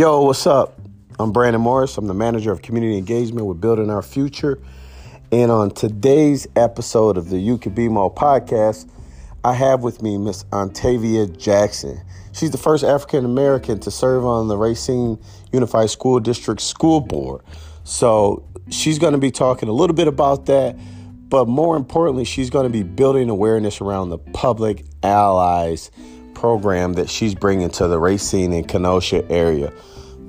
Yo, what's up? I'm Brandon Morris. I'm the manager of community engagement with Building Our Future. And on today's episode of the You Could Be More podcast, I have with me Miss Ontavia Jackson. She's the first African American to serve on the Racine Unified School District School Board. So she's going to be talking a little bit about that, but more importantly, she's going to be building awareness around the public allies program that she's bringing to the Racine and Kenosha area.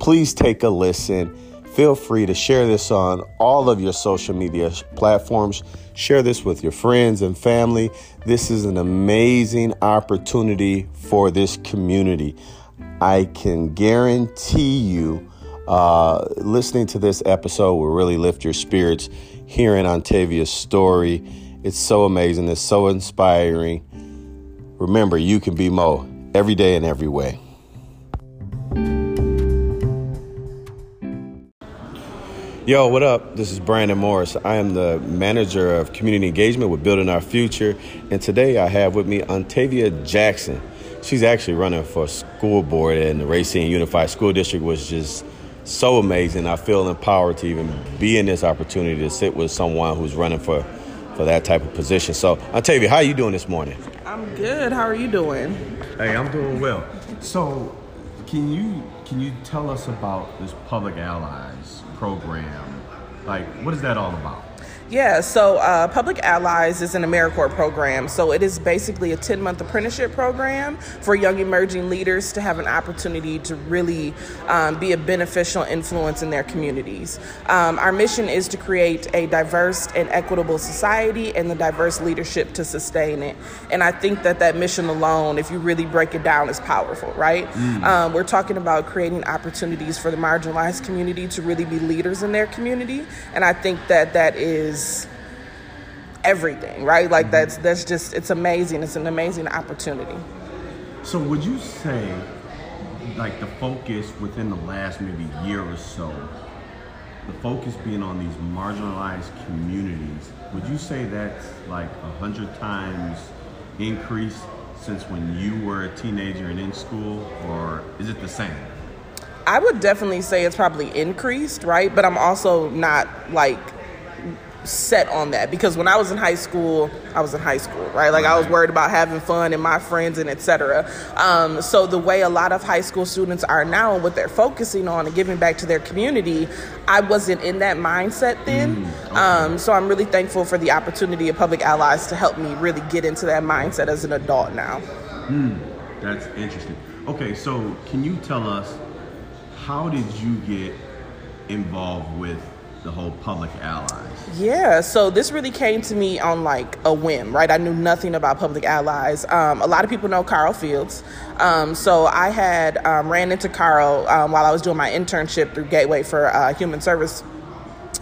Please take a listen. Feel free to share this on all of your social media platforms. Share this with your friends and family. This is an amazing opportunity for this community. I can guarantee you, uh, listening to this episode will really lift your spirits. Hearing Ontavia's story, it's so amazing, it's so inspiring. Remember, you can be Mo every day and every way. Yo, what up? This is Brandon Morris. I am the manager of community engagement with Building Our Future. And today I have with me Ontavia Jackson. She's actually running for school board in the Racine Unified School District, which is just so amazing. I feel empowered to even be in this opportunity to sit with someone who's running for, for that type of position. So, Ontavia, how are you doing this morning? I'm good. How are you doing? Hey, I'm doing well. So, can you can you tell us about this Public Allies program? Like, what is that all about? Yeah, so uh, Public Allies is an AmeriCorps program. So it is basically a 10 month apprenticeship program for young emerging leaders to have an opportunity to really um, be a beneficial influence in their communities. Um, our mission is to create a diverse and equitable society and the diverse leadership to sustain it. And I think that that mission alone, if you really break it down, is powerful, right? Mm. Um, we're talking about creating opportunities for the marginalized community to really be leaders in their community. And I think that that is everything, right? Like mm-hmm. that's that's just it's amazing. It's an amazing opportunity. So would you say like the focus within the last maybe year or so, the focus being on these marginalized communities, would you say that's like a hundred times increase since when you were a teenager and in school, or is it the same? I would definitely say it's probably increased, right? But I'm also not like set on that because when I was in high school, I was in high school, right? Like I was worried about having fun and my friends and etc. Um, so the way a lot of high school students are now and what they're focusing on and giving back to their community, I wasn't in that mindset then. Mm, okay. um, so I'm really thankful for the opportunity of Public Allies to help me really get into that mindset as an adult now. Mm, that's interesting. Okay, so can you tell us how did you get involved with the whole public allies? Yeah, so this really came to me on like a whim, right? I knew nothing about public allies. Um, a lot of people know Carl Fields. Um, so I had um, ran into Carl um, while I was doing my internship through Gateway for uh, Human Service,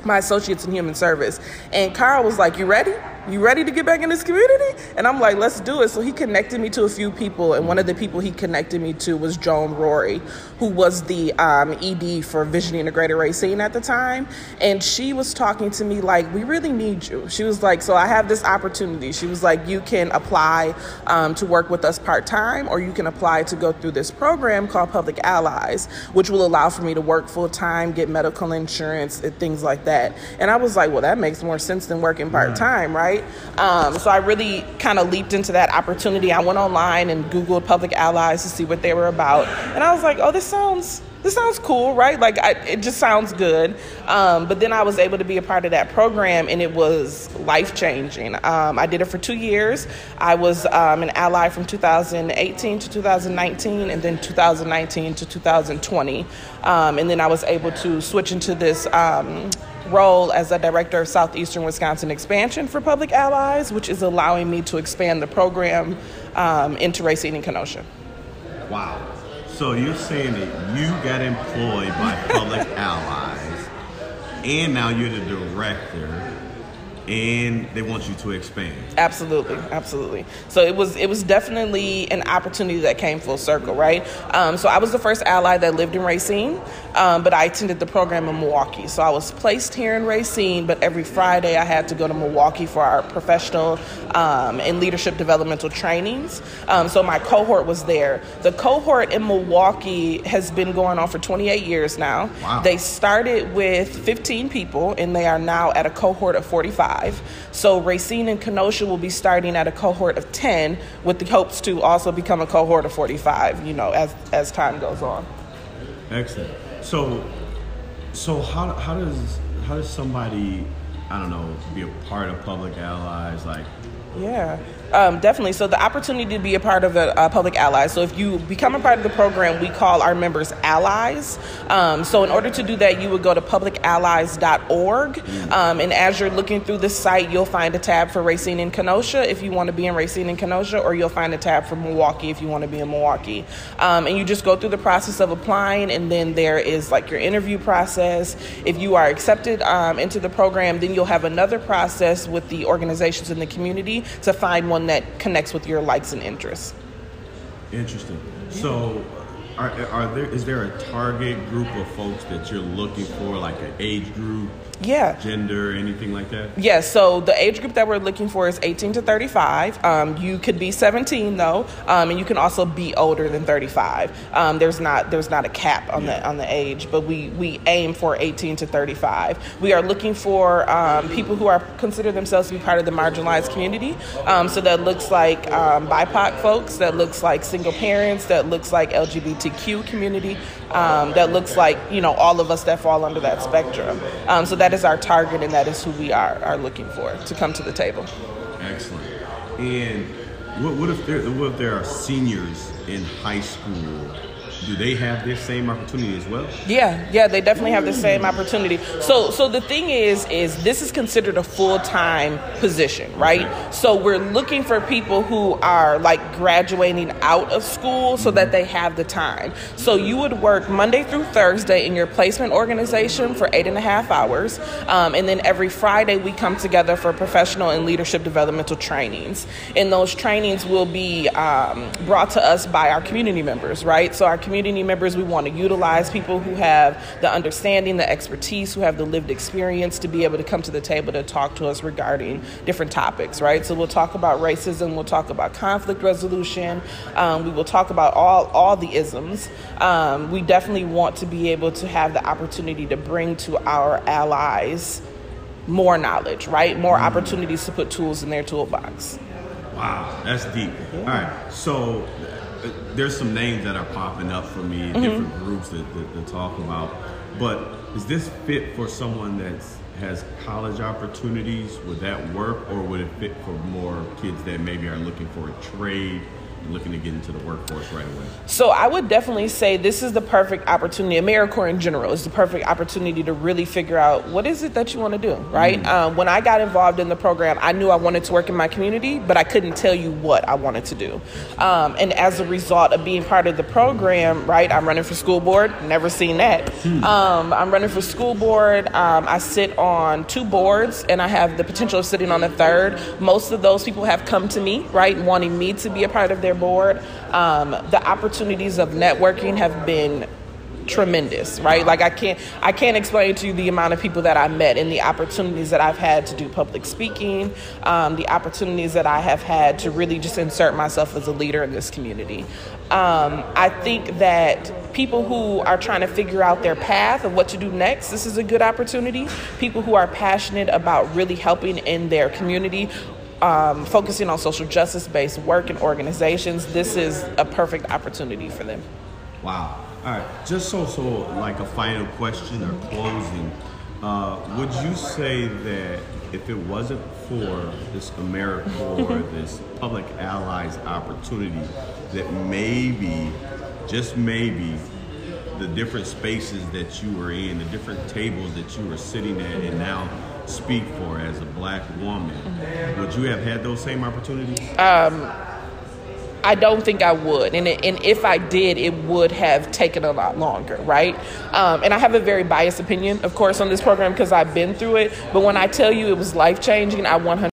my associates in human service. And Carl was like, You ready? You ready to get back in this community? And I'm like, let's do it. So he connected me to a few people, and one of the people he connected me to was Joan Rory, who was the um, ED for Visioning a Greater Racine at the time. And she was talking to me like, we really need you. She was like, so I have this opportunity. She was like, you can apply um, to work with us part time, or you can apply to go through this program called Public Allies, which will allow for me to work full time, get medical insurance, and things like that. And I was like, well, that makes more sense than working part time, right? Right? Um, so I really kind of leaped into that opportunity. I went online and Googled Public Allies to see what they were about, and I was like, oh, this sounds this sounds cool, right? Like I, it just sounds good. Um, but then I was able to be a part of that program, and it was life changing. Um, I did it for two years. I was um, an ally from 2018 to 2019, and then 2019 to 2020, um, and then I was able to switch into this um, role as a director of Southeastern Wisconsin expansion for Public Allies, which is allowing me to expand the program um, into Racine and Kenosha. Wow. So you're saying that you got employed by Public Allies, and now you're the director and they want you to expand. Absolutely, absolutely. So it was it was definitely an opportunity that came full circle, right? Um, so I was the first ally that lived in Racine, um, but I attended the program in Milwaukee. So I was placed here in Racine, but every Friday I had to go to Milwaukee for our professional um, and leadership developmental trainings. Um, so my cohort was there. The cohort in Milwaukee has been going on for 28 years now. Wow. They started with 15 people, and they are now at a cohort of 45 five. So Racine and Kenosha will be starting at a cohort of 10 with the hopes to also become a cohort of 45, you know, as, as time goes on. Excellent. So, so how, how does, how does somebody, I don't know, be a part of Public Allies? Like, yeah, um, definitely. So the opportunity to be a part of a, a, public ally. So if you become a part of the program, we call our members allies. Um, so in order to do that, you would go to publicallies.org, um, and as you're looking through the site, you'll find a tab for Racine in Kenosha if you want to be in Racine in Kenosha, or you'll find a tab for Milwaukee if you want to be in Milwaukee. Um, and you just go through the process of applying, and then there is like your interview process. If you are accepted um, into the program, then you'll have another process with the organizations in the community to find one that connects with your likes and interests. Interesting. So, are, are there is there a target group of folks that you're looking for, like an age group? Yeah. Gender, anything like that? Yes. Yeah, so the age group that we're looking for is 18 to 35. Um, you could be 17 though, um, and you can also be older than 35. Um, there's not there's not a cap on yeah. the on the age, but we we aim for 18 to 35. We are looking for um, people who are consider themselves to be part of the marginalized community. Um, so that looks like um, BIPOC folks, that looks like single parents, that looks like LGBTQ community, um, that looks like you know all of us that fall under that spectrum. Um, so that that is our target and that is who we are are looking for to come to the table. Excellent. And what, what if there what if there are seniors in high school do they have this same opportunity as well? Yeah, yeah, they definitely have the same opportunity. So, so the thing is, is this is considered a full time position, right? Okay. So we're looking for people who are like graduating out of school so that they have the time. So you would work Monday through Thursday in your placement organization for eight and a half hours, um, and then every Friday we come together for professional and leadership developmental trainings. And those trainings will be um, brought to us by our community members, right? So our community members. We want to utilize people who have the understanding, the expertise, who have the lived experience to be able to come to the table to talk to us regarding different topics, right? So we'll talk about racism, we'll talk about conflict resolution, um, we will talk about all, all the isms. Um, we definitely want to be able to have the opportunity to bring to our allies more knowledge, right? More opportunities to put tools in their toolbox. Wow, that's deep. Yeah. All right, so there's some names that are popping up for me in mm-hmm. different groups that, that, that, talk about. But is this fit for someone that has college opportunities? Would that work, or would it fit for more kids that maybe are looking for a trade? Looking to get into the workforce right away? So I would definitely say this is the perfect opportunity. AmeriCorps in general is the perfect opportunity to really figure out what is it that you want to do, right? Mm. Um, when I got involved in the program, I knew I wanted to work in my community, but I couldn't tell you what I wanted to do. Um, and as a result of being part of the program, right, I'm running for school board. Never seen that. Mm. Um, I'm running for school board. Um, I sit on two boards, and I have the potential of sitting on a third. Most of those people have come to me, right, wanting me to be a part of their their board. Um, the opportunities of networking have been tremendous right like i can't i can't explain to you the amount of people that i met and the opportunities that i've had to do public speaking um, the opportunities that i have had to really just insert myself as a leader in this community um, i think that people who are trying to figure out their path of what to do next this is a good opportunity people who are passionate about really helping in their community um, focusing on social justice based work and organizations, this is a perfect opportunity for them. Wow. All right. Just so, so like a final question or closing, uh, would you say that if it wasn't for this AmeriCorps, this Public Allies opportunity, that maybe, just maybe, the different spaces that you were in, the different tables that you were sitting at, and now speak for as a black woman, would you have had those same opportunities? Um, I don't think I would. And, and if I did, it would have taken a lot longer, right? Um, and I have a very biased opinion, of course, on this program because I've been through it. But when I tell you it was life changing, I 100